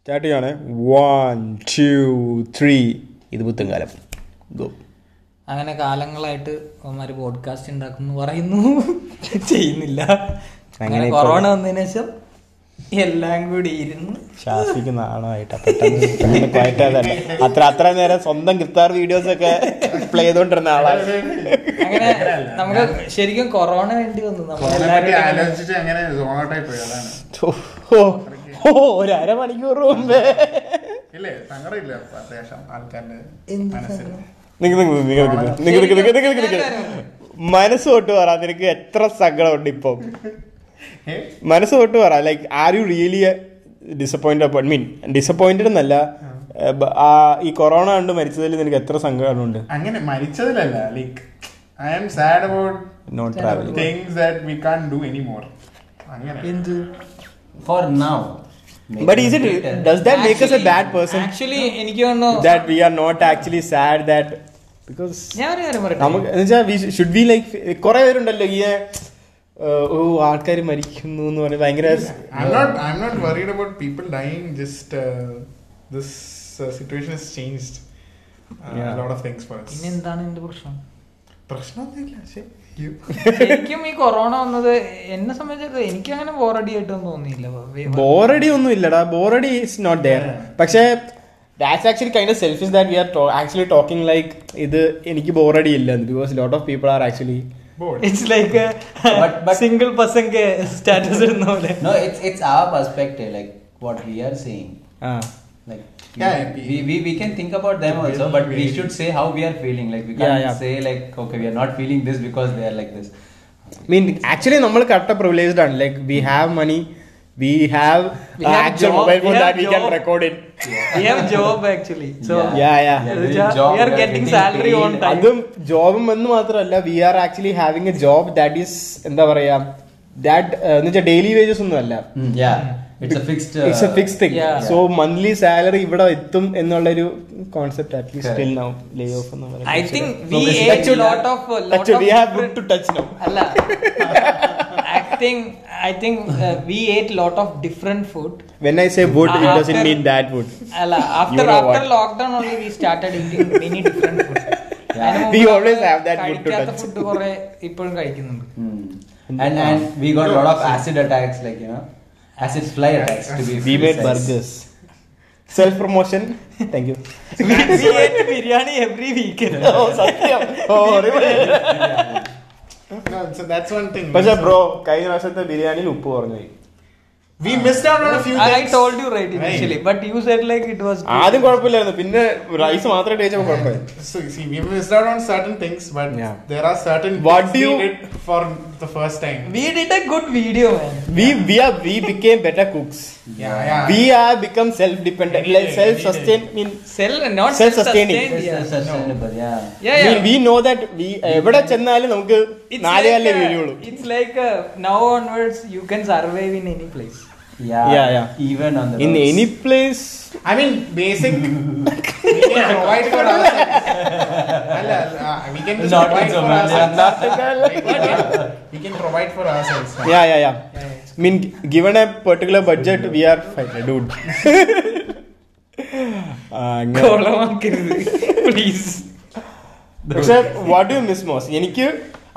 Start ചെയ്യാണ്. One two three ഇത് പുത്തൻകാലം. Go അങ്ങനെ കാലങ്ങളായിട്ട് അവന്മാര് പോഡ്കാസ്റ്റ് ഉണ്ടാക്കുന്നു പറയുന്നു. ചെയ്യുന്നില്ല. അങ്ങനെ കൊറോണ വന്നതിന് ശേഷം എല്ലാം കൂടി ഇരുന്ന്. ശാസിക്കുന്ന നാണമായിട്ട് അത്ര അത്ര നേരം സ്വന്തം ഗിത്താർ വീഡിയോസ് ഒക്കെ പ്ലേ ചെയ്തോണ്ടിരുന്ന ആളാണ് അങ്ങനെ നമുക്ക് ശരിക്കും കൊറോണ വേണ്ടി വന്നു. അതിനെ ഓ ഒരു അരമണിക്കൂർ മുമ്പേ. ഇല്ലേ? തങ്ങറില്ല അത്യാവശ്യം ആൾക്കാരുടെ മനസ്സിൽ. മനസ്സ് തൊട്ട് പറ നിനക്ക് എത്ര സങ്കടമുണ്ട് ഇപ്പം? മനസ്സ് തൊട്ട് പറ like are you really disappointed I mean disappointed എന്നല്ല. ഈ കൊറോണ കണ്ട് മരിച്ചതിൽ നിനക്ക് എത്ര സങ്കടമുണ്ട്? അങ്ങനെ മരിച്ചതിലല്ല like I am sad about not travelling things that we can do any more അങ്ങനെ for now but is it does that make us a bad person? Actually എനിക്ക് തോന്നുന്നു that we are not actually sad that because നമുക്ക് എന്ന് വെച്ചാൽ should be like കുറെ പേരുണ്ടല്ലോ ഈ ഓ ആൾക്കാർ മരിക്കുന്നു എന്ന് പറഞ്ഞാൽ ഭയങ്കര situation changed lot of things for പിന്നെന്താണ് എന്റെ പ്രശ്നം? പ്രശ്നമൊന്നുമില്ല പക്ഷേ you- ശരിക്കും ഈ കൊറോണ വന്നത് എന്നെ സംബന്ധിച്ചത് എനിക്ക് അങ്ങനെ ബോറടി ആയിട്ടൊന്നും തോന്നിയില്ല ബോറടി ഒന്നും ഇല്ലടാ ബോറടി ഇസ് നോട്ട് ദയർ പക്ഷേ that's actually kind of selfish that we are actually talking like ഇത് എനിക്ക് ബോറടി ഇല്ല because lot of people are actually it's like But- but- single person status ഇടുന്ന പോലെ. No, it's it's our perspective, like what we are saying. Yeah, we, we, we can think about them yeah, also, but we should say how we are feeling. Like we can't yeah. yeah. say like okay we are not feeling this because they are like this. Mean actually നമ്മൾ correct privileged ആണ് like we have money we have We have actual job, mobile phone that we can job. Record in we have job actually so Yeah, yeah. yeah. is Yeah, job, we are getting salary paid. on time. അതും ജോബും എന്ന് മാത്രമല്ല we are actually having a job that is എന്താ പറയാ that എന്ന് വെച്ചാൽ daily wages ഒന്നും അല്ല it's a fix thing so monthly salary ഇവിടെ എത്തും എന്നുള്ളൊരു concept at least till now lay off എന്ന് പറയുന്നത് I think we touch lot of touch we have to touch now അല്ല think I think uh, we ate lot of different food. When I say food, after, it doesn't mean that food. Alla, after after what? lockdown only we started eating many different food. Yeah. We always have that food to touch. Food കുറെ ഇപ്പോഴും and we got we got lot of acid attacks like you acid fly rice to be we made burgers self promotion thank you. We ate biryani every week. Oh satyam. Oh biryani so that's one thing. But bro, biryani We missed out on a few. I told you right initially, but you said like it was. rice So we missed out on certain things, but there are certain. What things do you needed for do you- we did for the first time we did a good video man we we are we became better cooks yeah yeah we are become self dependent Any like day, self any sustain day. mean Self, not Self-sustaining. self-sustained, It's yeah. sustainable, yeah. Yeah, I yeah. mean, we know that we എവിടെ ചെന്നാലും നമുക്ക് It's നാലുകാലിലേ like, uh, വീഴുള്ളൂ it's like uh, now onwards you can survive in any place. Yeah, Yeah, yeah. Even on the in roads. any place I mean, basic. we can provide for ourselves. അല്ല, അല്ല, we can just Not in provide for Somalia. ourselves. we, can, we can provide for ourselves. yeah yeah yeah I mean given a particular budget we are fine dude ആ, അങ്ങനെ. കൊളമാക്കരുത് please പക്ഷെ what you miss MOS എനിക്ക്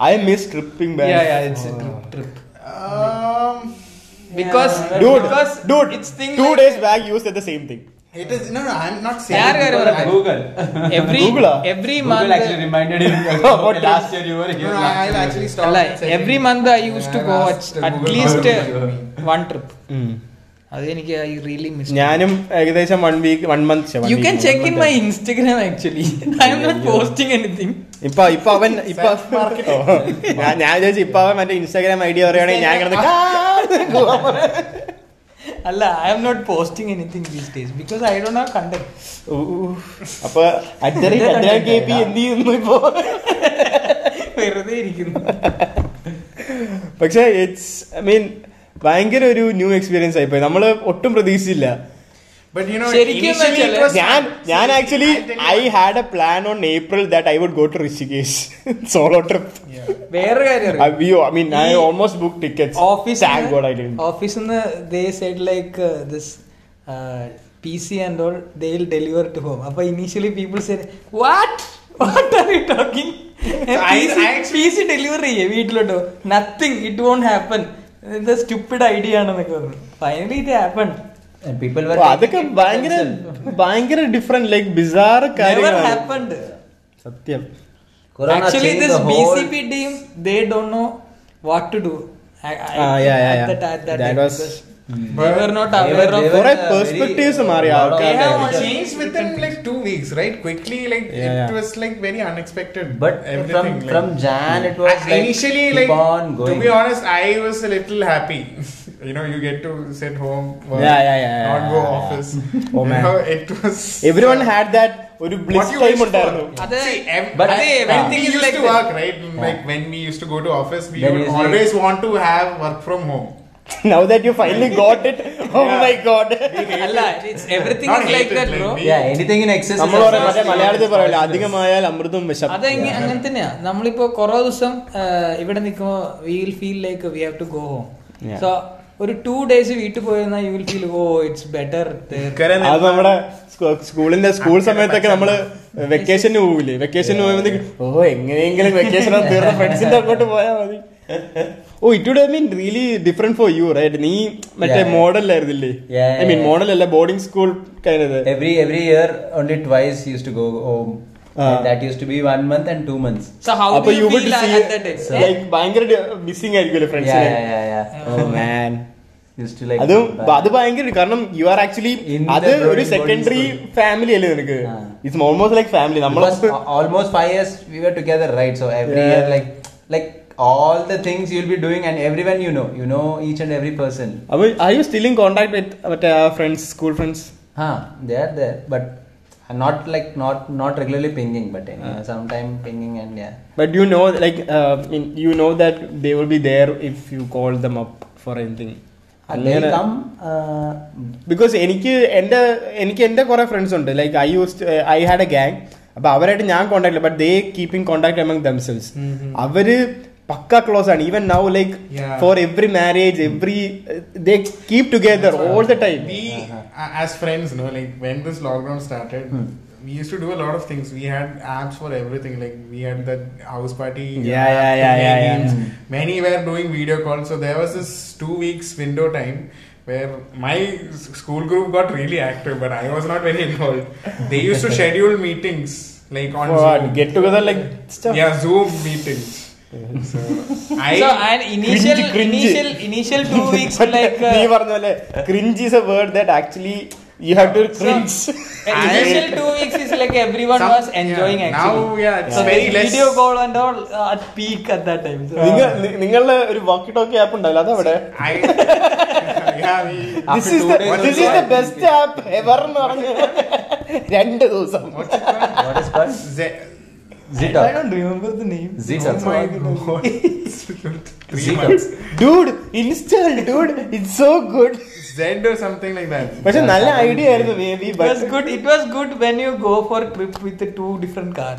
I miss tripping yeah yeah it's a trip trip Um, because dude because dude it's thing two like, days back used at the same thing It is no, no. I'm not saying Google. Google. Every Google, every Google month. Actually reminded him. about last year you were here. No, no I've actually stopped. Like, every month I used to go at, at least uh, one trip. Mm. അതെനിക്ക് I really miss ഞാനും ഏകദേശം one week one month you can check in my Instagram actually I'm not posting anything ഇപ്പൊ ഇപ്പൊ അവൻ ഇപ്പൊ ഞാൻ വിചാരിച്ചു ഇപ്പൊ അവൻ മറ്റേ ഇൻസ്റ്റാഗ്രാം ഐഡിയ പറയുകയാണെങ്കിൽ ഞാൻ കിടന്ന് അല്ല I'm not posting anything these days because I don't have content. അപ്പൊ എന്ത് ചെയ്യുന്നു ഇപ്പോ? വെറുതെ ഇരിക്കുന്നു. പക്ഷേ ഇറ്റ്സ് ഐ മീൻ ഭയങ്കര ഒരു ന്യൂ എക്സ്പീരിയൻസ് ആയിപ്പോയി നമ്മൾ ഒട്ടും പ്രതീക്ഷിച്ചില്ല. ഞാൻ ഞാൻ actually I had a plan on April that I would go to Rishikesh solo trip വേറെ കാര്യം I mean I almost book tickets office ഓഫീസിൽ നിന്ന് they said like this P C and all they will deliver to home അപ്പൊ initially people said what what are you talking P C deliver ചെയ്യേ വീട്ടിലോട്ടോ. Nothing it won't happen ഇത് stupid idea ആണെന്നൊക്കെ പറഞ്ഞു. Finally ഇത് happen And people were ഓ, അതൊക്കെ taking it ഭയങ്കര themselves. ഭയങ്കര ഡിഫറെന്റ് ലൈക്ക് ബിസാർ നെവർ കാര്യങ്ങളാണ് ഹാപ്പൻഡ് സത്യം Corona Actually, changed this the whole- BCP team, they don't know what to do. I, I, Ah, yeah, yeah, at yeah. That, at that, That time, was- because Hmm. they were not They aware were- of. they were, കുറെ uh, perspectives very- മാറി lot you know you get to sit home work, yeah, yeah, yeah, not go office oh man you know, it was everyone uh, had that ഒരു bliss time ഉണ്ടായിരുന്നു അത് everything is like work right like when we used to go to office we always want to have work from home now that you finally got it oh my god അല്ല it's everything is like that bro yeah anything in excess നമ്മൾ മലയാളത്തിൽ പറയില്ല അധികമായാൽ അമൃതം വിഷം അത് അങ്ങനെ തന്നെയാ നമ്മളിപ്പോ കുറേ ദിവസം ഇവിടെ നിൽക്കുമ്പോൾ we will feel like we have to go home so ഒരു ടു ഡേയ്സ് വീട്ടിൽ പോയാൽ you will feel oh it's better നമ്മുടെ സ്കൂളിന്റെ സ്കൂൾ സമയത്തൊക്കെ നമ്മൾ വെക്കേഷന് പോവില്ലേ? വെക്കേഷന് പോയപ്പോഴത്തേക്ക് ഓ എങ്ങനെയെങ്കിലും വെക്കേഷൻ ഫ്രണ്ട്സിന്റെ അങ്ങോട്ട് പോയാൽ മതി. ഓ it would I mean really different for you right നീ മറ്റേ മോഡലായിരുന്നില്ലേ? ഐ മീൻ മോഡൽ അല്ല boarding school every every year only twice use to go home that too be month and months you ഭയങ്കര missing ആയിരിക്കും oh മാൻ അത് go back. അത് ഭയങ്കര കാരണം യു ആർ ആക്ച്വലി In അത് the ഒരു boarding സെക്കൻഡറി school. ഫാമിലി അല്ലേ നിനക്ക് Ah. It's almost like family നമ്മൾ Because a- almost five years we were together, right? So every Yeah. year, like like all the things you'll be doing, and everyone you know, you know each and every person. അപ്പൊ I you still in contact വിത്ത് മറ്റേ ആ friends school friends Huh? They are there, but not like not not regularly pinging, but uh, sometime pinging and yeah. But you know like you know that they will be there if you call dum up for anything And they come. Uh, Because എനിക്ക് എന്റെ എനിക്ക് എന്റെ കുറെ friends ഉണ്ട്. Like I use I had a gang അപ്പൊ അവരായിട്ട് ഞാൻ contact but they keeping contact among themselves അവർ പക്ക ക്ലോസ് ആണ്. Even now like. For every marriage every they keep together all the time We, friends as friends, you know, like when this lockdown started, we used to do a lot of things. We had apps for everything. Like we had the house party. Yeah, yeah, yeah, yeah, games. yeah. Many were doing video calls. So there was this two weeks window time where my school group got really active, but I was not very involved. They used to schedule meetings like on what? Zoom. get together like stuff. Yeah, Zoom meetings. so, I so and initial cringy, cringy. initial initial two weeks like uh, cringe is a word that actually that have to so, cringe. initial two weeks is like everyone Some- was enjoying yeah, actually. now, yeah, it's so very the less- video call and all uh, at peak at that time. So, നിങ്ങൾ നിങ്ങളുടെ ഒരു വാക്കി talkie app ഉണ്ടല്ലോ അതവിടെ yeah, best app ever എന്ന് പറഞ്ഞു രണ്ട് ദിവസം What's it called? what is called? Z- I Zita. don't remember the name. Zita. Oh my god. Three Zita. months. Dude install dude it's so good Z or something like that. പക്ഷെ നല്ല idea ആയിരുന്നു may be It was good. It was good when you go for trip with the two different car.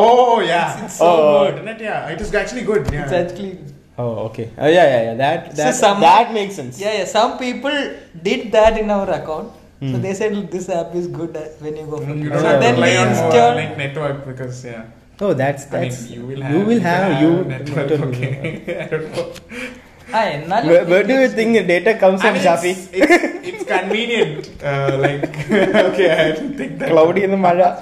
Oh yeah. It's so Oh. good. Isn't it? Yeah, it is actually good. Yeah. It's actually oh okay yeah yeah yeah that So that some- that makes sense yeah yeah. Some people did that in our account. Mm. So hmm. they said this app is good when you go for you don't so then we install... like network because yeah. Oh, that's that's I mean, you will have you will have, have you network. network. Okay. I don't know. Aye, where, where do you think data comes I from, Shafi? It's, it's, it's convenient. uh, like okay, I didn't think that. Cloudy in the Mara.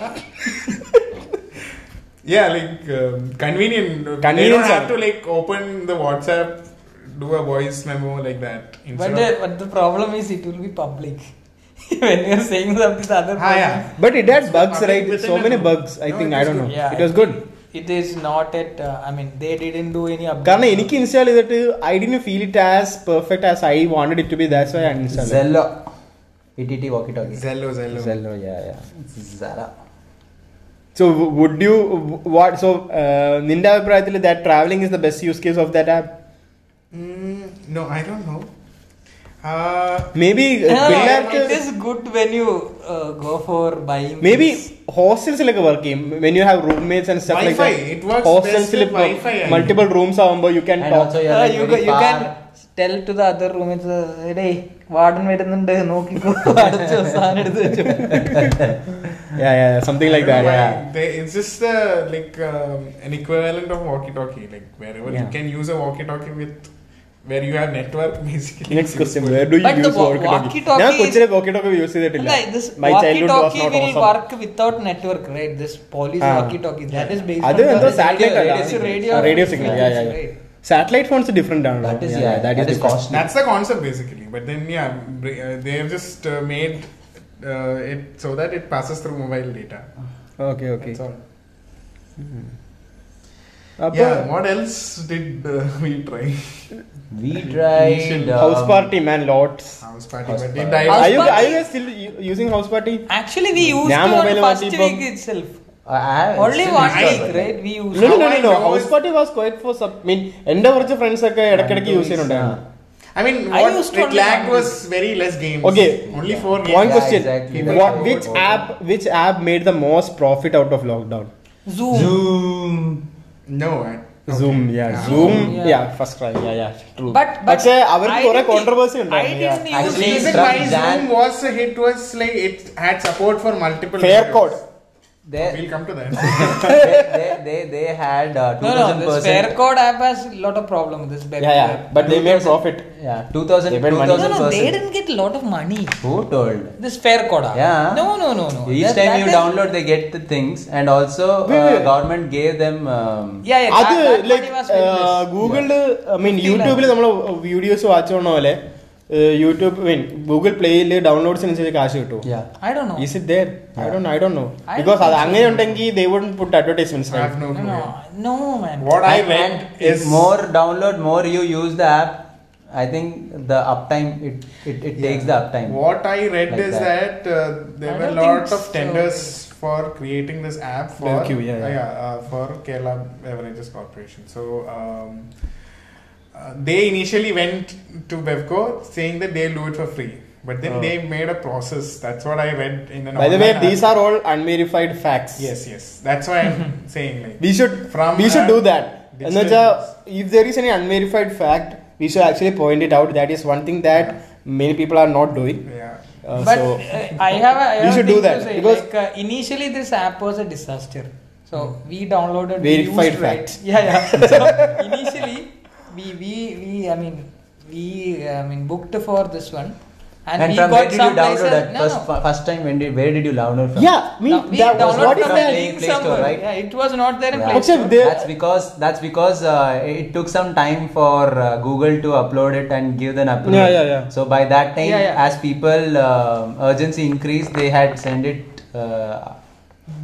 yeah, like um, convenient. You don't have to like open the WhatsApp, do a voice memo like that. But the, but the problem is it will be public. when you're saying something the other Ah, person, yeah. But it had bugs, Public right? within So a many group. bugs. I No, think it I was don't know. good. Yeah, it was good. It is not at. Uh, I mean, they didn't do any update. കാരണം എനിക്ക് install ചെയ്തിട്ട് I ഡിന് feel it as perfect as I wanted it to B that's why I install Zello. ETT walkie talkie. Zello, Zello. Zello, yeah, yeah. Zara. So w- would you what so uh, നിന്റെ അഭിപ്രായത്തിൽ that traveling is the best use case of that app? Mm, no, I don't know. Uh, Maybe uh, No, പിള്ളേർക്ക് it is good when you uh, go for buying. maybe things. ഹോസ്റ്റൽസിലൊക്കെ work ചെയ്യും when you have roommates and stuff like Wi-Fi, that. it works best ഹോസ്റ്റൽസിൽ with Wi-Fi, I multiple rooms ആവുമ്പോൾ you can And talk. also you're Uh, like you, very go- you far. can tell to the other roommates, uh, hey, warden വരുന്നുണ്ട് നോക്കിക്കോ അടച്ചോ സാധനം എടുത്ത് വെച്ചു Yeah, yeah, something like that. Yeah. They, it's just uh, like um, an equivalent of walkie-talkie. Like wherever you Yeah. can use a walkie-talkie with where you have network basically. Next question: Where do you but use walkie-talkie? Yeah, कुछ walkie-talkie use it इल्ला. My childhood was not awesome. will work without network, right? This police ah. walkie-talkie that is based. Other than the satellite, radio, radio, ah, radio signal. Yeah, yeah, yeah. Right. Satellite phones are different down. That is yeah, yeah that, that is, is costly. That's the concept basically. But then yeah, uh, they have just uh, made uh, it so that it passes through mobile data. Okay, okay. That's all. Mm-hmm Yeah. What else did uh, we try? We tried. House um, party man lots House party, House but party. it died. House Are you party? are you guys still u- using house party? Actually, we used ഞാൻ to on mobile first മാറ്റിയപ്പം- week itself. I- I- Only still one installed week, it. right? We used. No, no, no, How no, I no. know House is- party was quite for sub. I mean, എന്റെ കുറച്ച് friends ഒക്കെ ഇടയ്ക്കിടയ്ക്ക് use ചെയ്യുന്നുണ്ടായിരുന്നു I mean, I what used to it only lacked one was very less games. Okay. Only four games. One Yeah, question: exactly. What, That's which what- app, which app made the most profit out of lockdown? Zoom. Zoom. No, right Zoom, okay. yeah. Zoom, Zoom yeah. yeah, first try, yeah, yeah, true. But but actually, I didn't, controversy I didn't yeah. use actually, even why Zoom was a hit was like it had support for multiple. Fair code. they, we'll come to that. they, they, they, they, had uh, 2000 no, no, this Fair code app has a lot of problem with this. Yeah, yeah, but they made profit. Yeah, 2000, they 2000 No, no, they didn't get a lot of money. Who told? This Fair code app. Yeah. No, no, no, no. Each that, time that you is... download, they get the things, and also wait, uh, wait. government gave them. Um, yeah, yeah. That, that like, money was uh, Google, yeah. I mean, YouTube, നമ്മൾ videos watch ചെയ്യണ പോലെ YouTube mean Google പ്ലേയിൽ ഡൗൺലോഡ്സിനനുസരിച്ച് കാശ് കിട്ടും Yeah. I don't know. Is it there I don't I don't no I because don't അത് think അങ്ങനെ so. ഉണ്ടെങ്കിൽ they would puttu advertisements I have no No, clue. no, no, man. What I And- read and is if more download, more you use the app. I think the uptime it it, it takes the uptime. What I read Like is that. that, uh, there I were a don't lot think of so. tenders for creating this app for BevQ, yeah, yeah. uh, uh, for Kerala Beverages Corporation. So um, they initially went to Bevco saying that they'll do it for free. But then oh. they made a process. That's what I went in an. By the way, these are all unverified facts. Yes, yes. That's why I'm saying like we should from we should do that. And uh, if there is any unverified fact, we should actually point it out. That is one thing that yeah. many people are not doing. Yeah. Uh, but so, uh, I have. A, I have should do that say, because like, uh, initially this app was a disaster. So hmm. we downloaded verified we used, facts. Right? Yeah, yeah. So initially we we we I mean we I mean booked for this one and, And we from got where did you download that No, first, no. first time? When did where did you download from? yeah me No, we that was downloaded what is from Play- Play Store, right? Yeah, it was not there in Yeah. Play Except Store. That's because that's because uh, it took some time for uh, Google to upload it and give the approval. Yeah, yeah, yeah. So by that time, Yeah, yeah. as people uh, urgency increased, they had sent it.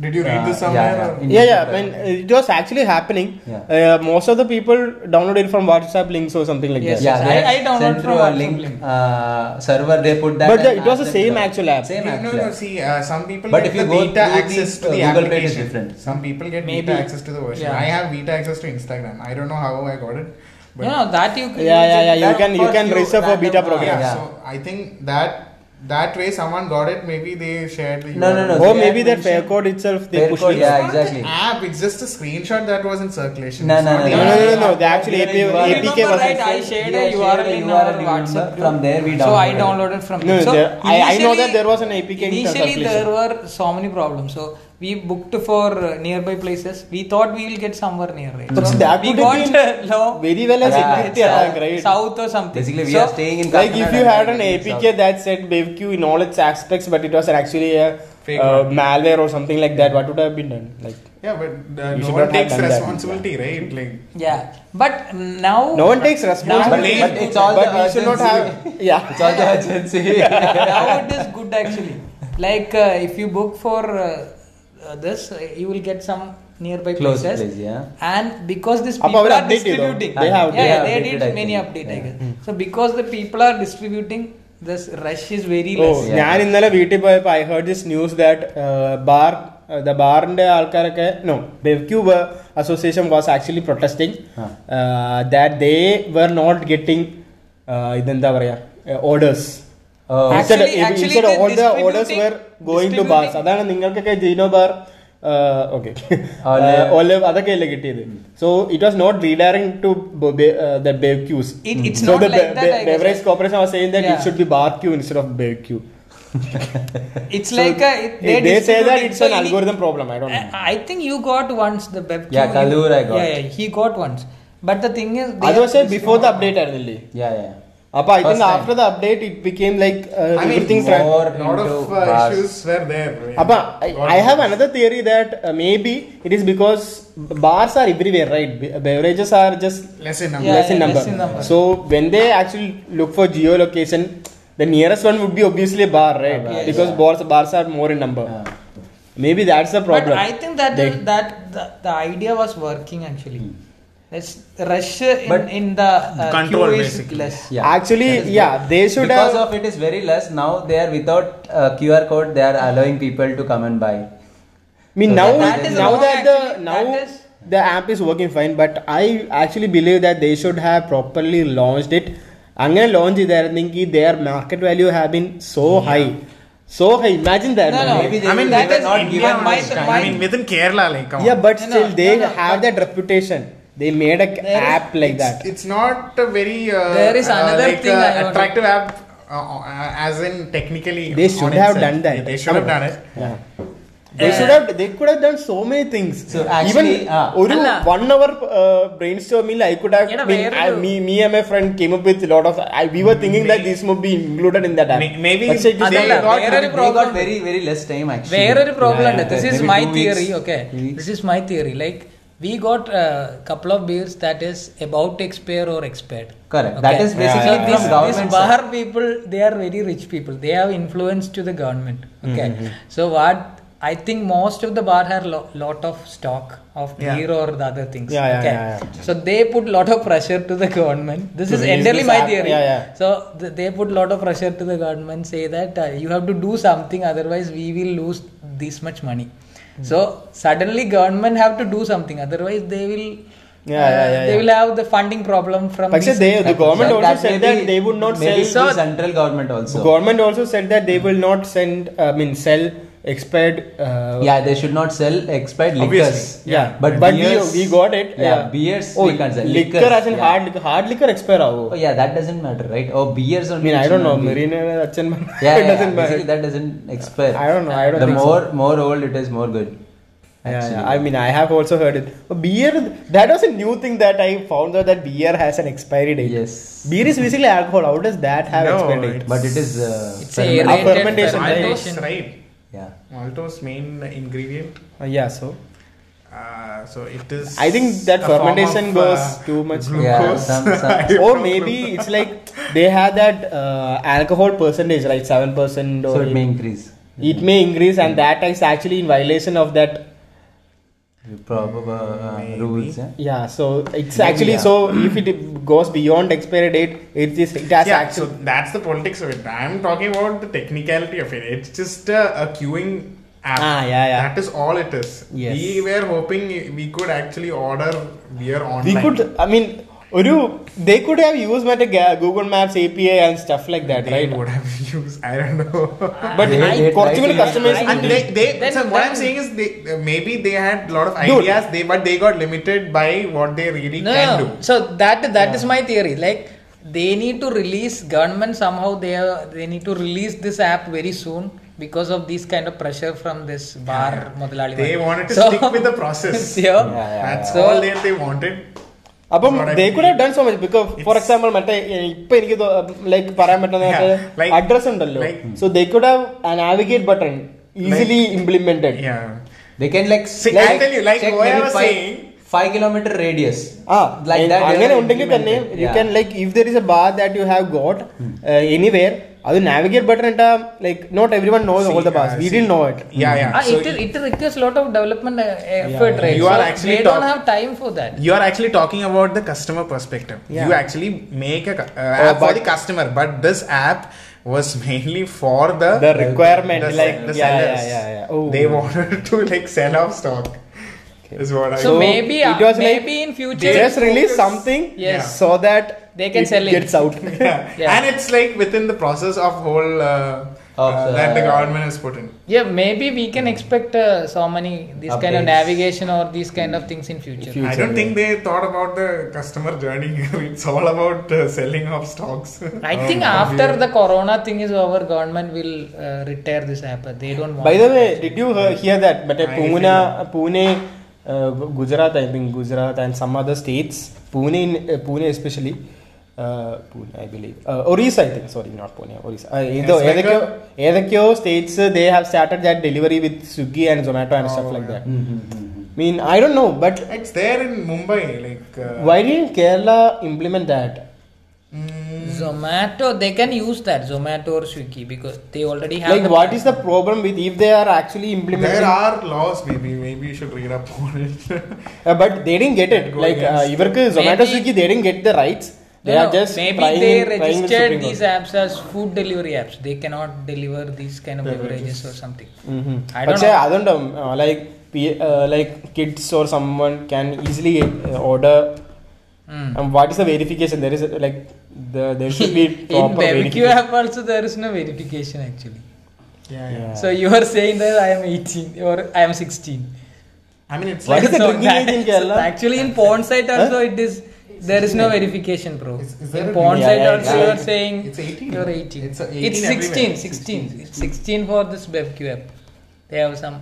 Did you read uh, this somewhere? Yeah, yeah. Yeah yeah. I mean it was actually happening Yeah. uh, most of the people downloaded from whatsapp links or something like Yes, that Yeah, yes. they I- had I downloaded from through a link, link. uh, server. They put that. But the- it was the same actual app. Same no, actual no, app. see, uh, some people But get if you the go beta through access the, to uh, the Google Page is application. different. Some people get Maybe. beta access to the version. Yeah. I have beta access to Instagram. I don't know how I got it. But No, no, that you yeah yeah yeah you can you can you register for beta program yeah, Yeah. so I think that that way someone got it. Maybe they shared the No, no, no. or maybe had that fair code itself they pushed code, it. yeah, It's not exactly. the app. It's just a screenshot that was in circulation. No, It's no, not no, no, no, no, no, the actual Here APK you are. APK remember, was right? I shared a Yeah, URL shared a in URL, our you WhatsApp remember? group. From there we downloaded So I downloaded. downloaded from No, there. So there- I- I know that there was an APK in Initially, circulation. there were so many problems. So we booked for uh, nearby places. We thought we will get somewhere near. Right? But so that we would got have uh, low. very well as Yeah, security it's, uh, right? South or something. Basically, we so, are staying in. like if you had an APK south. that said BevQ in all its aspects, but it was actually a Fake uh, malware or something like that, what would have been done? Like Yeah, but uh, You no one takes done that. responsibility, right? Like Yeah, but now no one takes responsibility. Now, But it's all but the we should not have. Yeah. It's all the urgency. now it is good actually. Like uh, if you book for uh, uh, this, uh, you will get some nearby Close places. place, yeah. And because these people are distributing, They have- yeah, they yeah, have they did many update. Yeah. So because the people are distributing, this rush is very less. ഞാൻ ഇന്നലെ വീട്ടിൽ പോയപ്പോൾ I heard this news that bar the ബാറിന്റെ ആൾക്കാരൊക്കെ no BevQ association was actually protesting. That they were not getting ഇതെന്താ പറയാ orders Oh. Orders were going to bars distributing- അതാണ് നിങ്ങൾക്കൊക്കെ ജീനോ ബാർ ഓക്കെ Olive. ഒലിവ് അതൊക്കെയല്ലേ കിട്ടിയത് so it was not redirecting to the ബേക്യൂസ് It- it's so not the like that, I guess. beverage corporation was saying that it Yeah. should be barbecue instead of barbecue It's So like a, it, they, they, say that distribute it, it's so an ini- algorithm problem i don't know I, I think you got once the Bev. Yeah, Kalur I got. Yeah, yeah, he got once. But the thing is, they അത് are പക്ഷേ just before the not- update ആയിരുന്നില്ലേ Yeah, yeah. Appa, I think after the update, it became like uh, everything. More a lot of uh, issues were there. Appa, I, have another theory that uh, maybe it is because bars are everywhere, right? Beverages are just less in number. Less, in number. So when they actually look for geolocation, the nearest one would be obviously a bar, right? Because bars bars are more in number. Maybe that's the problem. But I think that the, that the, idea was working actually. Hmm. Let's rush in, But in the uh, control queue is basically. less. Yeah. Actually, That is yeah, good. they should because have. of it is very less now they are without uh, qr code they are allowing people to come and buy I mean, So now that is now wrong that the actually. now That is- the app is working fine, but I actually believe that they should have properly launched it. അങ്ങനെ launch ചെയ്തായിരുന്നെങ്കിൽ their market value have been so high so high imagine that No, man. no. maybe they, I mean, they that were is not India given might- much time. I mean, within Kerala, like, come yeah on. but No, still no, they no, no, have but- that reputation they made a There is- app like it's, that It's not a very uh, There is uh, another like, thing uh, I want to- attractive app, uh, uh, as in technically. They should on have itself. done that. They should have done it. Yeah. They Uh, should have. They could have done so many things. So actually, even ah. ഒരു അല്ല. one hour uh, brainstorming, I could have. എടാ, been, വേറൊരു- I, me, me and my friend came up with a lot of. I, we were thinking that this would be included in that app. May- maybe പക്ഷേ it is they അതല്ല, not. got- വേറൊരു they problem got very very less time actually വേറൊരു problem ഉണ്ട് Yeah, this yeah, is maybe my two theory weeks, okay two weeks. This is my theory like we got a couple of bills that is about expire or expired. Correct. Okay. That is basically yeah, yeah, yeah. this, this Bahar people, they are very rich people. They have influence to the government. Okay. Mm-hmm. So what I think most of the bar have lo- lot of stock of beer or the other things. Yeah, yeah, okay. yeah, yeah, So they put lot of pressure to the government. This to is entirely my theory. Yeah, yeah. So th- they put lot of pressure to the government, say that uh, you have to do something, otherwise we will lose this much money. Hmm. So suddenly government have to do something. Otherwise they will yeah, uh, yeah, yeah, they will have the funding problem from. Paksha, they, the government also that said that they would not sell. So central government also. Government also said that they will not send. Uh, I mean, sell expired. Uh, yeah they should not sell expired liquors Obviously. Yeah, but but beers, we, we got it. yeah, beers Oh, we can't sell liquor Liquors, as in yeah. hard liquor. Hard liquor expire ആവോ oh yeah that doesn't matter right oh beers I mean, I don't know. not be- Marina Achan. yeah, yeah, it doesn't matter. Basically, that doesn't expire I don't know. I don't the think so. more more old it is more good Yeah, yeah. I mean, I have also heard it. But beer, that was a new thing that I found out that beer has an expiry date. yes Beer is basically alcohol. How does that have No, expiry date? but it is uh, It's ferment- a fermentation, right? Fermentation. right? Yeah Maltose main ingredient. Uh, yeah, so Uh, so it is. I think that fermentation of, goes uh, too much. Yeah, some- some- or maybe it's like they have that uh, alcohol percentage, right? Seven percent, or so it may increase it may increase, and that is actually in violation of that. Proper uh, rules yeah? Yeah, so it's Maybe, actually yeah. so if it goes beyond expiry date, it is it has yeah, actually. so that's the politics of it. I'm talking about the technicality of it. It's just a, a queuing app. Ah, yeah, yeah. That is all it is. Yes. We were hoping we could actually order beer online. we could, I mean, ഒരു they could have used മറ്റേ ga- Google Maps API and stuff like that, They right? would have used. I don't know. But They- I- they കുറച്ചും കൂടി try to- customization and they, they Then- so what then- I'm saying is they uh, maybe they had a lot of Dude. ideas they but they got limited by what they really no, can no. do. So that that is my theory. Like they need to release government somehow. They are, they need to release this app very soon because of this kind of pressure from this bar modalali. They wanted to stick with the process. yeah. Yeah, yeah, That's So- all that they wanted. അപ്പം That's what I they could have believe. Done so much because for example മറ്റേ ഏഹ്, ഇപ്പൊ എനിക്ക് like പറയാൻ പറ്റുന്ന Yeah, like- address ഉണ്ടല്ലോ like- so they could have navigate button easily implemented Yeah. they can like See, like, I'll tell you, like check what I maybe was five, saying. five kilometer radius ആ like that they അങ്ങനെ are ഉണ്ടെങ്കിൽ തന്നെ implemented. U Yeah. Can like if there is a bar that you have got anywhere ಅದು navigate better ಅಂತ like not every one knows all the pass we did know it yeah yeah it it request lot of development effort right you are actually they don't have time for that you are actually talking about the customer perspective you actually make a app for the customer, but this app was mainly for the the requirement the, like the yeah, sellers. Yeah, yeah, yeah. They wanted to like sell off stock. Is what I so maybe it was maybe like, in future they just release something yes. so that they can sell it. gets out. yeah. Yeah. and it's like within the process of whole uh, Of, uh, that the government has put in. Yeah, maybe we can expect uh, so many this kind of navigation or these kind of things in future. Future, I don't think they thought about the customer journey. it's all about uh, selling of stocks. I think after the corona thing is over, government will uh, retire this app. They don't want. By the way, did you uh, hear that? But uh, Pune, Pune, uh, Gujarat, I think Gujarat and some other states, Pune, in, uh, Pune especially, uh, Pune, I believe, uh, Orissa, I think. Sorry, not Pune, Orissa. Uh, ഏതോ West ഏതൊക്കെയോ Bengal? ഏതൊക്കെയോ states uh, they have started that delivery with Swiggy and Zomato and Oh, stuff like yeah. that. I mean, I don't know, but it's there in Mumbai. Like uh, why didn't Kerala implement that? mm, Zomato, they can use that Zomato or Swiggy because they already have. Like, the what is the problem with if they are actually implementing? there are laws. Maybe maybe you should read up on it. Uh, but they didn't get it. Go Like uh, against- ഇവർക്ക് Zomato, Maybe- Swiggy, they didn't get the rights. They no, are just maybe they registered these apps as food delivery apps. They cannot deliver these kind of beverages or something. Mm-hmm. I don't but know. I don't. Uh, like uh, like kids or someone can easily uh, order. Mm. And what is the verification? There is a, like the there should be proper in BevQ app also there is no verification actually. Yeah, yeah. yeah. So you are saying that I am 18 or I am 16. I mean, it's what like so, so actually in porn site also huh? it is there is no verification, bro. Is- is there in a- porn Yeah, site yeah, also yeah. you are saying It's 18. you're 18. It's a 18 It's 16, everywhere. 16, It's 16 for this BevQ app. They have some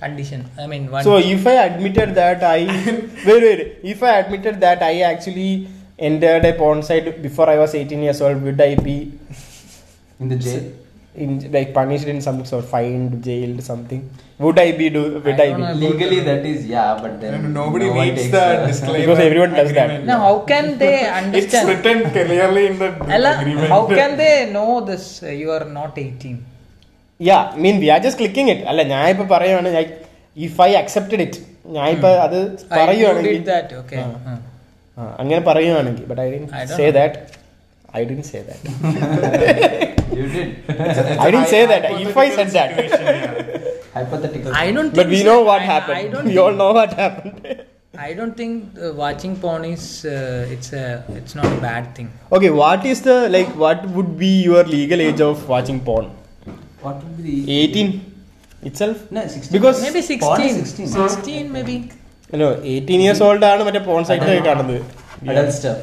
condition. I mean, one. So if I admitted that I wait wait if I admitted that I actually entered a porn site before I was 18 years old, would I be In the jail in like punished in some sort, fined, jailed, something? Would I be do? Would I I, don't be? know. Legally, that is yeah, but then And nobody no one reads takes the the- disclaimer. Because everyone does that. agreement. now, how can they It's understand? written clearly in the Ella, agreement. how can they know this? Uh, you are not 18. Yeah mean V are just clicking it അല്ല ഞാൻ ഇപ്പൊ പറയുവാണ് if I accepted it ഞാൻ ഇപ്പൊ അത് I you പറയുവാണെങ്കിൽ did that. Okay. ആ. Hmm. ആ, അങ്ങനെ പറയുവാണെങ്കിൽ but I I didn't don't say know. That I didn't say that You did. I didn't say that. If I said that. Situation, yeah. Hypothetical. I don't think but we so. No what I- I happen don't we all think- no what happen I don't think uh, watching porn is uh, it's a it's not a bad thing. Okay what is the like what would be your legal age of watching porn What would be the 18 itself No, 16. Because Maybe Porn 16. is 16. 16 maybe. no 18 years old ആണ് മറ്റേ porn സൈറ്റിൽ കാണുന്നത് adult stuff?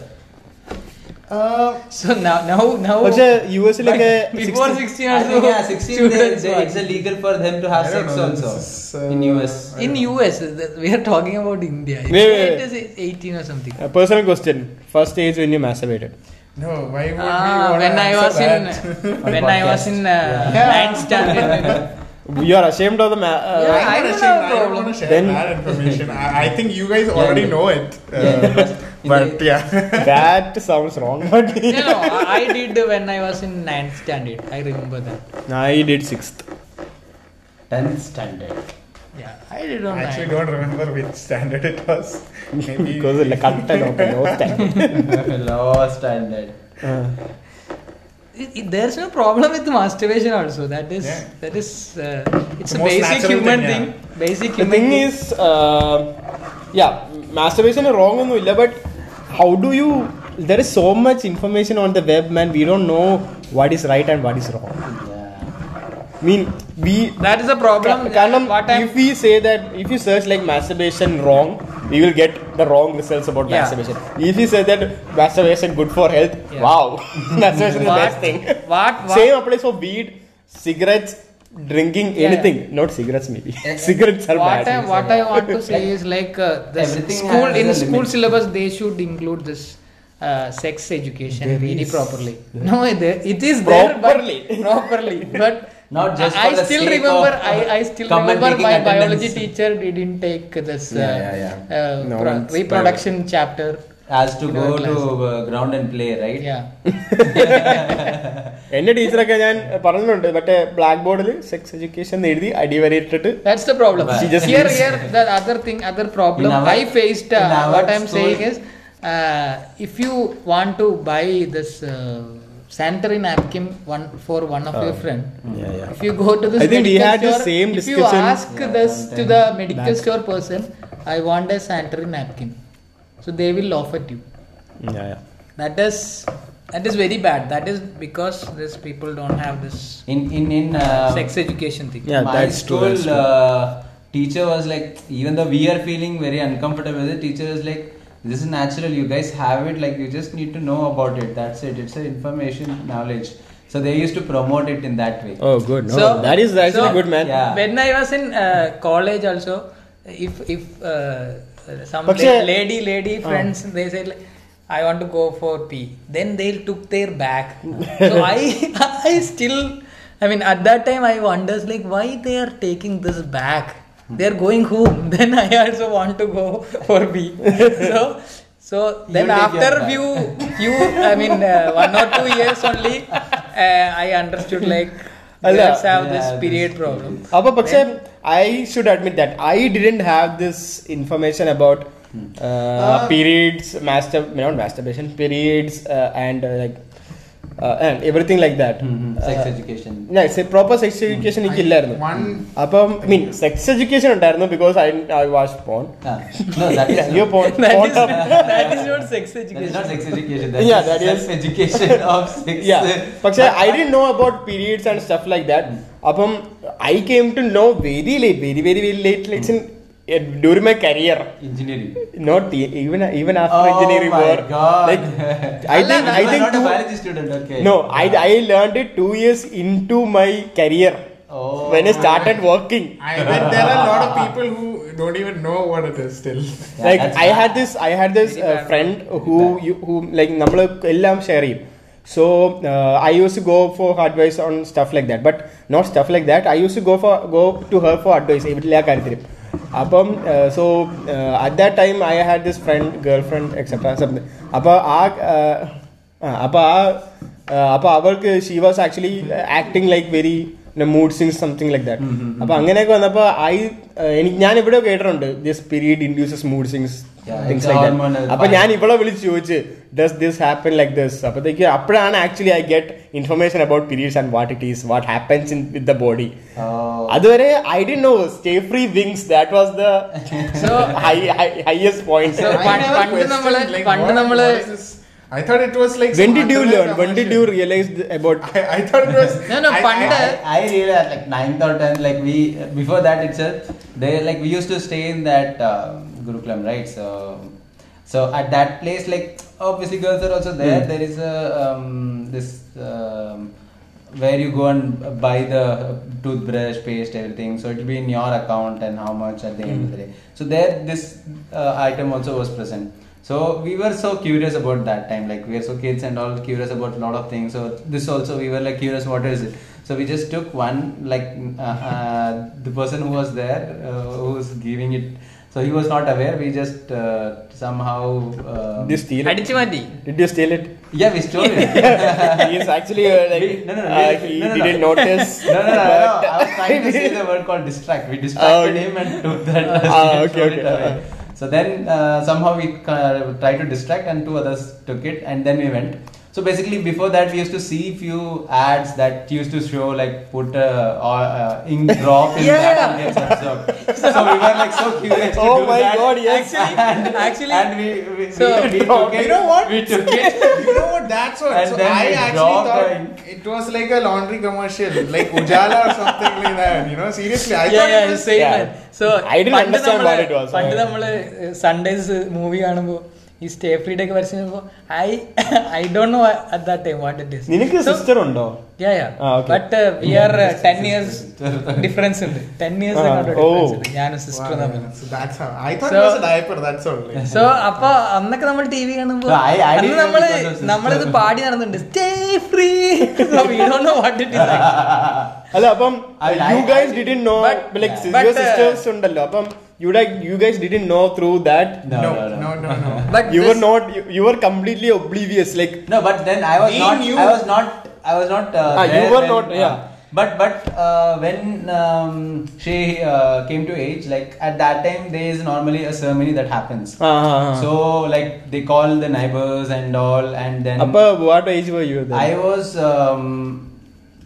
Uh, So now now now. പക്ഷെ U എസിലൊക്കെ before 16 I also. think, yeah, 16 they, students they, watch. it's illegal for them to have I don't sex know, also this is, uh, in US. In US, th- we are talking about India. Wait, wait, It wait. is 18 or something. Personal question first age when you മാസ്റ്റർബേറ്റഡ് no, why would we Ah, want when to I answer was in that? when I was in uh, Yeah. ninth standard. You are ashamed of the ma- uh, yeah, I'm not ashamed. I don't want to share then, that information. I, I think you guys already yeah, know it. Uh, yeah. but yeah, that sounds wrong. No, no, I did when I was in ninth standard. I remember that. I did sixth, tenth standard. Yeah, I did on I actually don't remember which standard it was. Maybe because the cut and open low standard. low standard. Uh. It- it- there's no problem with masturbation also. That is Yeah. that is uh, it's The a most basic natural human thing, thing. Basic The human thing is, uh, yeah, masturbation is wrong ഒന്നുമില്ല but how do you there is so much information on the web man we don't know what is right and what is wrong Yeah. I mean we that is a problem. കാരണം what I'm if we say that if you search like masturbation wrong we will get the wrong results about Yeah. masturbation if you say that masturbation good for health. Yeah. wow. Masturbation is the What- best thing. What- what- same applies for weed cigarettes drinking Yeah, anything. Not cigarettes maybe. Cigarettes are what bad. I, what I want to say is like uh, the school in school limit. syllabus they should include this uh, sex education There very is. properly. No, there, it is there, but- Properly. properly, but Not just I for the still sake remember. of, I, uh, I still come and remember taking my attendance. biology teacher didn't take this uh, Yeah, yeah, yeah. Uh, No pro- one's reproduction chapter. Has to In go our to class. uh, ground and play, right? Yeah. എന്റെ ടീച്ചറൊക്കെ ഞാൻ പറഞ്ഞിട്ടുണ്ട് മറ്റേ black ബോർഡിൽ sex education എഴുതി അടിവരയിട്ടിട്ട് That's the problem. She just here, leaves. here, the other thing, other problem In our- I faced. Uh, in our what I'm school- saying is, if you want to buy this sanitary napkin one for one of your friend, yeah, yeah. if you go to this I think we medical had the store, same if discussion. you ask Yeah, this to the medical back. store person, I want a sanitary napkin. So they will laugh at you. Yeah, yeah. That is that is very bad. That is because these people don't have this In in in uh, sex education thing. Yeah, my that's true, school that's true. Uh, teacher was like, even though we are feeling very uncomfortable with it, teacher is like, this is natural. You guys have it. Like you just need to know about it. That's it. It's an information knowledge. So they used to promote it in that way. Oh good. No, so that is actually so, good man. Yeah. when i was in uh, college also if if uh, some la- lady lady oh. friends they said like, i want to go for pee then they took their back so i i still i mean at that time i wonders like why they are taking this back Hmm. they're going home. Then i also want to go for b. So so then you after few few i mean uh, one or two years only uh, i understood like girls have yeah, this period. Problem appa pakshe i should admit that i didn't have this information about hmm. uh, uh, periods master not masturbation periods uh, and uh, like and like everything like that Sex education. Proper sex education എനിക്ക് ഇല്ലായിരുന്നു One അപ്പം mean sex education ഉണ്ടായിരുന്നു because I I was porn Ah, no, that is U porn That is, that is not sex That is education. not sex education. That Yeah, is that is- self-education of sex. yeah പക്ഷെ I D know about periods and stuff like that അപ്പം I came to know very late very very very late lights in during my career Engineering. not e- even even after Oh engineering my work God. like i Allah, think you i You are think not a two, biology student, okay? no i i learned it 2 years into my career Oh. when i started working I bet there are a lot of people who don't even know what it is still. Yeah, like that's i bad. had this i had this Very uh, bad. friend who you, who like നമ്മൾ എല്ലാം share ചെയ്യും so uh, i used to go for advice on stuff like that but not stuff like that i used to go for go to her for advice എല്ലാ കാര്യത്തിലും അപ്പം so at that time I had this friend girl friend etcetera അപ്പോൾ ആ ആ, അപ്പൊ ആ ആ, അപ്പൊ അവൾക്ക് she was actually acting like very mood swings something like that അപ്പൊ അങ്ങനെയൊക്കെ വന്നപ്പോ ഐ എനിക്ക് ഞാൻ ഇവിടെ കേട്ടിട്ടുണ്ട് this period induces mood swings things like that അപ്പൊ ഞാൻ ഇവളെ വിളിച്ച് ചോദിച്ച് does this happen like this അപ്പത്തേക്ക് അപ്പോഴാണ് actually I get information about periods and what it is what happens in with the body. അതുവരെ I D know stay free wings that was the So highest point പണ്ട് നമ്മള്- പണ്ട് നമ്മൾ? I thought it was like. when did you learn when did you realize about I, I thought it was. No, no, I, panda- I, I, I really at like ninth or tenth, like we before that itself, they like we used to stay in that uh, Gurukulam, right? So, so at that place, like obviously girls are also there. Hmm. There is a um, this um, where you go and buy the toothbrush, paste, everything. So it will be in your account and how much at the end of the day. So there, this uh, item also was present so we were so curious about that time like we are so kids and all curious about a lot of things. So this also we were like curious what is it? So we just took one like uh, uh, the person who was there uh, who was giving it. So he was not aware. We just uh, somehow um, did you steal it? Did you steal it? Yeah we stole it. He is actually uh, like no, no, no, uh, we, he no, no, didn't no. notice no no no, no, I was trying to say the word called distract. We distracted oh, him and took that ah, uh, okay, okay, so then uh, somehow we uh, tried to distract, and two others took it, and then we went. So basically, before that, we used to see few ads that used to show like put a or, uh, ink drop in Yeah, that yeah. and gets absorbed. so we were like so curious. to Oh do my that. God, yes. Actually, actually, And we, we, So- we, we took it. You know what? We took it. you know what? That's what. And so then I we actually dropped thought the- it was like a laundry commercial, like Ujala or something like that. You know, seriously, I Yeah, thought yeah, it was. same Yeah. man. So, I didn't പണ്ട് understand നമ്മള് what it was. പണ്ട് Yeah. നമ്മള് Sundays movie കാണുമ്പോ ഈ stay free day ഒക്കെ വരച്ചു I I don't know at that time what it is നിനക്ക് sister ഉണ്ടോ? Yeah yeah but we are 10 years difference ഉണ്ട്. 10 ഇയേഴ്സ് ഡിഫറൻസ് ഞാനും സിസ്റ്റർ തമ്മിൽ. So that's I thought it was a diaper that's only so അപ്പ അന്നൊക്കെ നമ്മൾ TV കാണുമ്പോൾ അന്ന് നമ്മൾ നമ്മൾ ഇത് പാടി നടന്നുണ്ട് stay free so we don't know what it is അല്ല അപ്പം you guys didn't know like sisters ഉണ്ടല്ലോ. അപ്പം you like you guys didn't know through that. No, no, no, no, no. no. like you this, were not you, you, were completely oblivious. Like no, but then I was not. you... I was not. I was not. Uh, ah, you were when, not. yeah. Uh, but but uh, when um, she uh, came to age like at that time there is normally a ceremony that happens uh-huh. so like they call the neighbors and all and then Appa, what age were you then? i was um,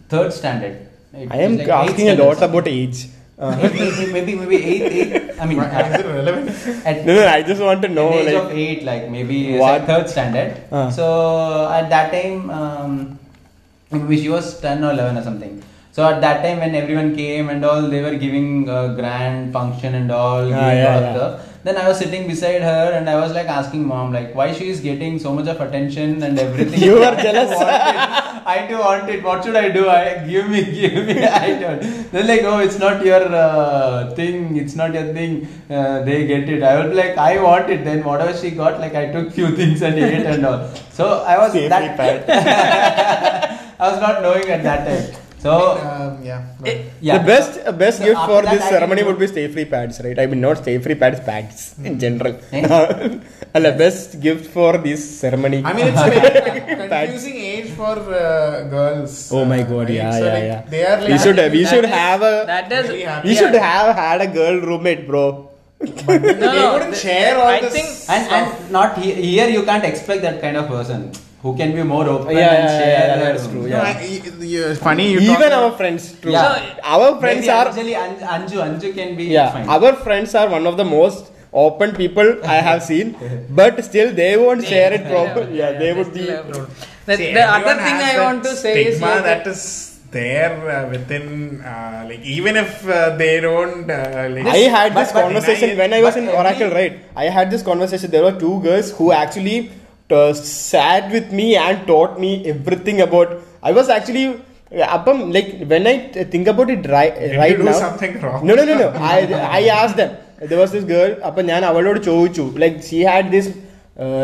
third standard it i am like asking a lot about age uh. maybe, maybe maybe eighth eighth I mean, Why is it relevant? at No, no, I just want to know, at the age like, of eight, like maybe What? what? third standard. Ah. So at that time, um, maybe she was ten or eleven or something. So at that time, when everyone came and all, they were giving a grand function and all. Ah, yeah, all yeah. The- Then I was sitting beside her and I was like asking mom, like, why she is getting so much of attention and everything. You are jealous. I do want it. What should I do? I give me, give me. I don't. They're like, oh, it's not your uh, thing. It's not your thing. Uh, they get it. I was like, I want it. Then whatever she got, like I took few things and ate and all. So I was Safely that. I was not knowing at that time. So um, yeah. but- yeah. The best uh, best So gift after for this ceremony would be Stayfree pads, right? I mean, not Stayfree pads, pads in general. Eh? the best gift for this ceremony. I mean, it's a very confusing age for uh, girls. Oh my God, right? yeah, so yeah, like, yeah. They are like, we should we That should is- have a That is. Very happy. we yeah. should have had a girl roommate, bro. but No, they no, wouldn't the- share all I this think- and stuff. and not he- here you can't expect that kind of person who can be more open Yeah, and yeah, share yeah, that's true, No, yeah. I- y- y- funny you Even our friends, true. Yeah. So, our friends Maybe are Anjali, An- Anju, Anju can be yeah, fine. our friends are one of the most open people I have seen, but still they won't share it properly. Yeah, they would be. still have problem. The, See, the other thing I want to say is stigma like that is there uh, within uh, like even if uh, they don't uh, like I had but- this but conversation deny when I was in every- Oracle, right? I had this conversation. There were two girls who actually sat with me and taught me everything about. I was actually. Appam, like when I t- think about it right, Did right you do now. something wrong? No, no, no, no. I, I asked them. There was this girl. അപ്പം ഞാൻ അവളോട് ചോദിച്ചു like she had this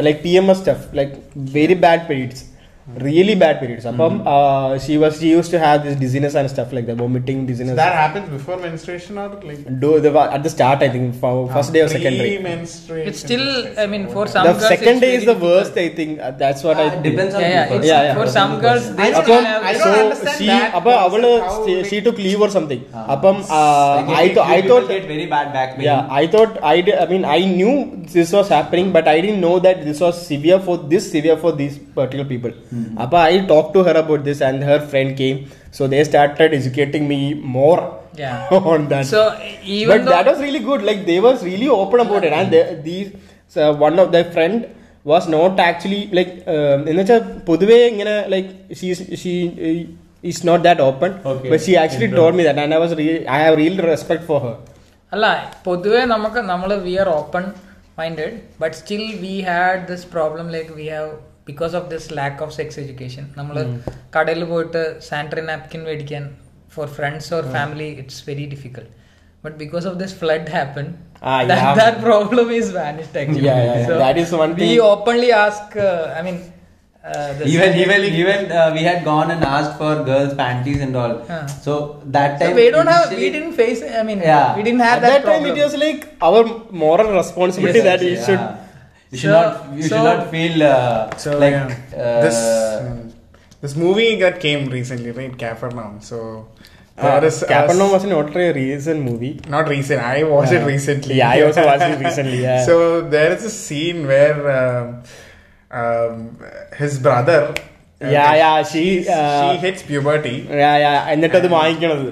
like P M S stuff like very bad periods really bad periods. Mm-hmm. Uh, she was she used to have this dizziness and stuff like that, vomiting, dizziness. So that happens before menstruation or like do the at the start I think for ah, first day or second day. Menstruation. It's still I mean for some the girls, second day is the worst I think. Uh, that's what uh, I ah, think. depends on yeah, yeah, yeah, yeah, for some girls they still have. I don't understand she that appa avulu she took leave or something. Ah. Appam uh, I thought I thought get very bad back pain. Yeah, I thought I I mean I knew this was happening, but I didn't know that this was severe for this severe for these particular people. അപ്പൊ I talked to her about this and her friend came so they started educating me more Yeah. on that. So even but though that was really good. Like they was really open about it, and they, these so one of their friend was not actually like എന്ന് വെച്ചാൽ പൊതുവേ ഇങ്ങനെ like she she is not that open, Okay. but she actually told me that, and I was really I have real respect for her. അല്ല പൊതുവെ നമുക്ക് നമ്മൾ we are open minded but still we had this problem like we have because of this lack of sex education നമ്മൾ കടയിൽ പോയിട്ട് sanitary napkin മേടിക്കാൻ for friends or family it's very difficult but because of this flood happen Ah, yeah. that problem is vanished actually Yeah, yeah, yeah. That is one we thing- openly ask uh, i mean uh, the Even even even uh, we had gone and asked for girls' panties and all. Ah. So that so time we don't have we initially- didn't face i mean Yeah. we didn't have At that, that time, problem. it was like our moral responsibility Yes, that we yeah. should. You should So- not. You should so- not feel uh, So like yeah, uh, this mm, this movie that came recently, right? Capernaum. So Uh, there is Capernaum uh, was not a recent movie. not recent. I watched it Uh, recently. yeah, I also watched it recently, yeah. So there is a scene where um, um, his brother. uh, Yeah, yeah, she, uh, she hits puberty. Yeah, yeah. എന്നിട്ട് അത് വാങ്ങിക്കണത്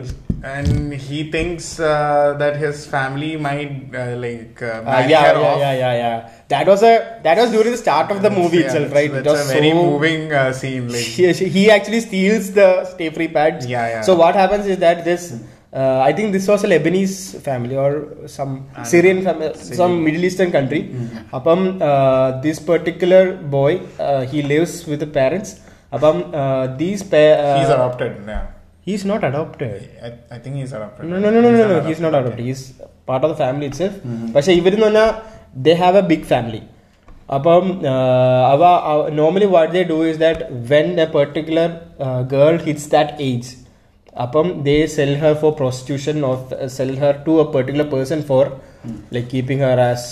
and he thinks uh, that his family might uh, like uh, Uh, yeah, yeah, off. yeah, yeah, yeah. That was a that was during the start of the movie Yeah, itself, that's- right? It was a very so moving uh, scene. Like she, he actually steals the Stayfree pads. Yeah, yeah. So what happens is that this, uh, I think this was a Lebanese family or some Syrian family, Syrian. some Middle Eastern country. Apam, uh, this particular boy, uh, he lives with the parents. Uh, these pa- he's adopted. Yeah, He's not adopted. I, I think he's adopted. No, no, no, no, no, no. He's not adopted. He's part of the family itself. പക്ഷെ ഇവരെന്ന് പറഞ്ഞാൽ they have a big family അപ്പം അവ normally what they do is that when a particular girl hits that age അപ്പം they cell Har four prostitution of cell her to a particular person for like keeping Har as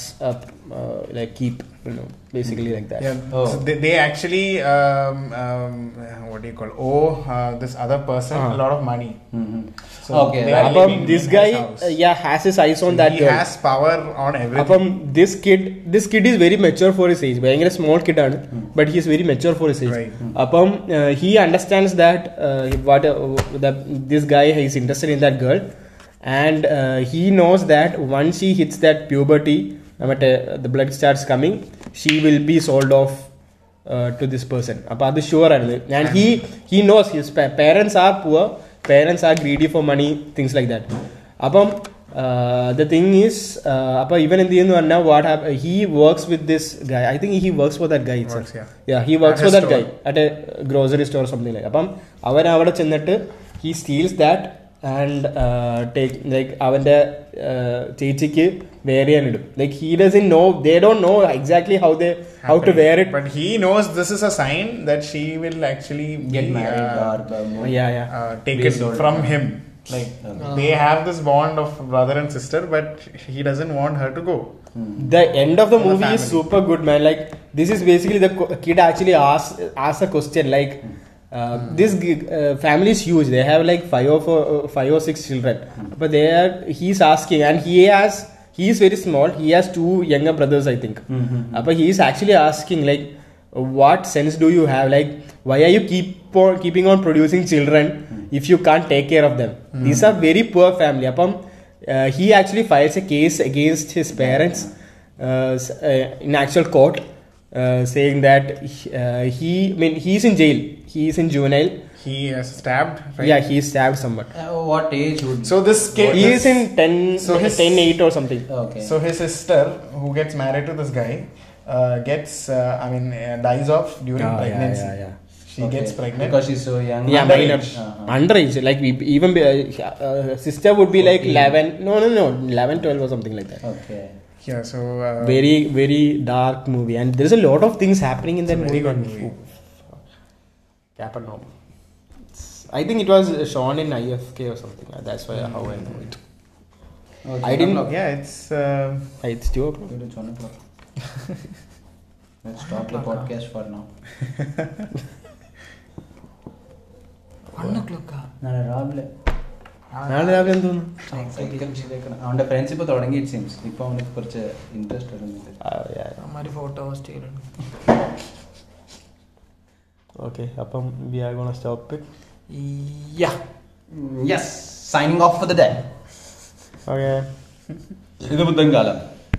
uh, like keep you know basically like that yeah oh. so they, they actually um, um, what do you call owe uh, this other person uh-huh. a lot of money mm-hmm. so okay this guy uh, yeah has his eyes on so that he girl. has power on everything this kid this kid is very mature for his age being a small kid mm. but he is very mature for his age right. Mm. He understands that uh, what uh, that this guy is interested in that girl and he knows that once he hits that puberty മറ്റേ the blood starts coming she will be sold off to this person അപ്പോൾ അത് sure ആയിരുന്നു. ഞാൻ he he knows his parents are poor parents are greedy for money things like that അപ്പം the thing is അപ്പോൾ ഇവൻ എന്ത് ചെയ്യുന്നു പറഞ്ഞാൽ what happen he works with this guy I think he works for that guy yeah he works for that guy at a grocery store something like അപ്പം അവൻ അവിടെ ചെന്നിട്ട് he steals that and uh, take like അവന്റെ uh, ചേച്ചിക്ക് wear ചെയ്യാനിടും like he doesn't know they don't know exactly how they how to wear it But he knows this is a sign that she will actually Get be, married uh, or uh, move. yeah yeah uh, taken sold. from him. Like Okay. they have this bond of brother and sister, but he doesn't want her to go. the end of the For the movie is family. super good man like this is basically the co- kid actually asks asks a question like Uh. This uh, family is huge. They have like five or four, uh, five or six children. Mm. But they are. He's asking, and he has. He is very small. He has two younger brothers, I think. Mm-hmm. mm-hmm. Uh, but he is actually asking, like, what sense do you have? Like, why are you keep on keeping on producing children mm. if you can't take care of them? Mm-hmm. These are very poor family. Upon uh, he actually files a case against his parents uh, in actual court uh, saying that uh, he I mean he's in jail he is in juvenile He is stabbed. Right? yeah he stabbed someone Uh, what age would So this kid. he is in 10 So his- 10 8 or something okay So his sister, who gets married to this guy, uh, gets uh, I mean uh, dies off during yeah, pregnancy. yeah, yeah. She Okay. gets pregnant. because she's so young yeah Underage. minor Uh-huh. underage like we, even be- uh, uh, sister would be like 11 no no no 11 12 or something like that okay yeah so uh, very very dark movie. And there's a lot of things happening in that movie, movie. Capernaum. I think it was shown in IFFK or something. That's why mm. how I know it. Okay. I didn't know yeah it's uh, it's 2 o'clock. It's 1 o'clock. Let's stop the podcast for now. 1 o'clock. നാളെ രാവിലെ എന്തോന്നു? അവന്റെ friends ഇപ്പൊ തുടങ്ങി seems ഇപ്പൊ അവനക്ക് കുറച്ച് interest വരുന്നുണ്ട്. അമ്മാര് ഫോട്ടോ പോസ്റ്റ് ചെയ്യുന്നുണ്ട് ഓക്കെ അപ്പം we are gonna stop yeah yes signing off for the day okay ഇത് ബുദ്ധൻ കാലം